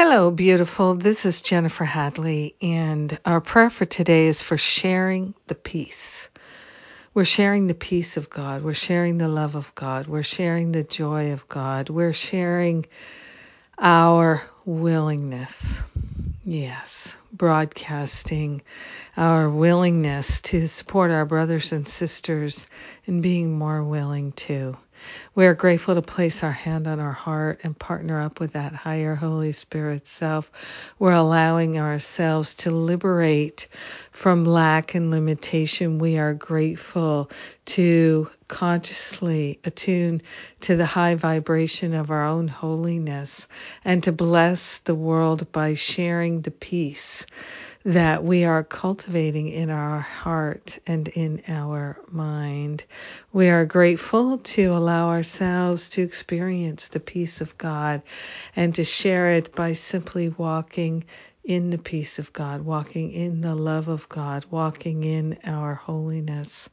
Hello, beautiful. This is Jennifer Hadley, and our prayer for today is for sharing the peace. We're sharing the peace of God. We're sharing the love of God. We're sharing the joy of God. We're sharing our willingness. Yes, broadcasting our willingness to support our brothers and sisters and being more willing to. We are grateful to place our hand on our heart and partner up with that higher Holy Spirit self. We're allowing ourselves to liberate from lack and limitation. We are grateful to consciously attune to the high vibration of our own holiness and to bless the world by sharing the peace that we are cultivating in our heart and in our mind. We are grateful to allow ourselves to experience the peace of God and to share it by simply walking in the peace of God, walking in the love of God, walking in our holiness.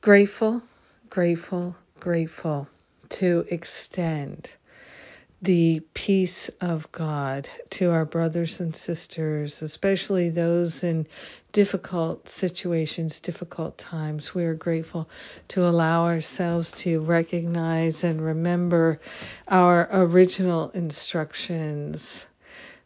Grateful, grateful, grateful to extend the peace of God to our brothers and sisters, especially those in difficult situations, difficult times. We are grateful to allow ourselves to recognize and remember our original instructions.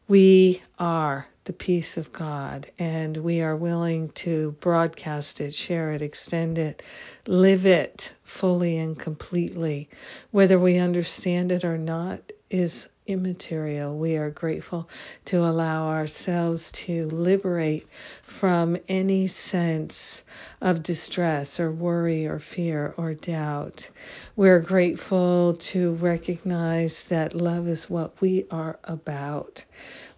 We are the peace of God, and we are willing to broadcast it, share it, extend it, live it fully and completely. Whether we understand it or not is immaterial. We are grateful to allow ourselves to liberate from any sense of distress or worry or fear or doubt. We're grateful to recognize that love is what we are about.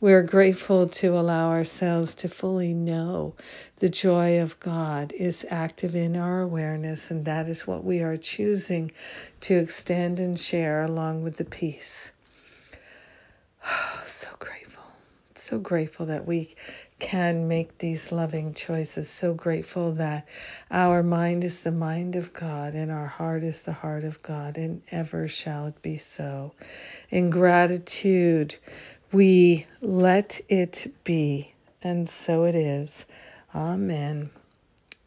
We're grateful to allow ourselves to fully know the joy of God is active in our awareness, and that is what we are choosing to extend and share along with the peace. so grateful. So grateful that we can make these loving choices. So grateful that our mind is the mind of God and our heart is the heart of God, and ever shall it be so. In gratitude, we let it be, and so it is. Amen.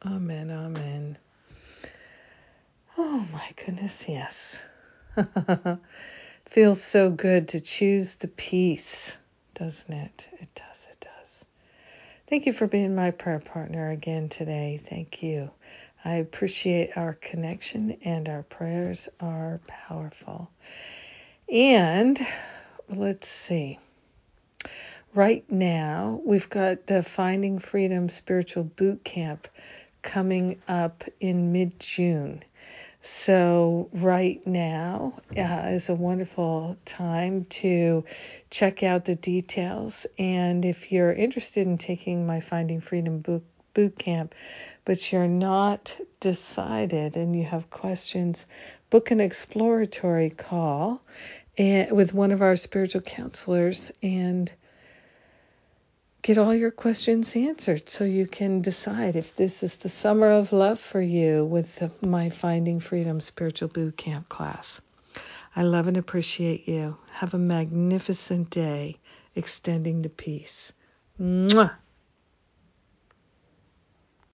Amen. Amen. Oh my goodness, yes. Feels so good to choose the peace, doesn't it? It does, it does. Thank you for being my prayer partner again today. Thank you. I appreciate our connection, and our prayers are powerful. And let's see. Right now, we've got the Finding Freedom Spiritual Boot Camp coming up in mid June. So, right now uh, is a wonderful time to check out the details. And if you're interested in taking my Finding Freedom boot, camp, but you're not decided and you have questions, book an exploratory call and, with one of our spiritual counselors and get all your questions answered so you can decide if this is the summer of love for you with my Finding Freedom Spiritual Boot Camp class. I love and appreciate you. Have a magnificent day extending the peace. Mwah!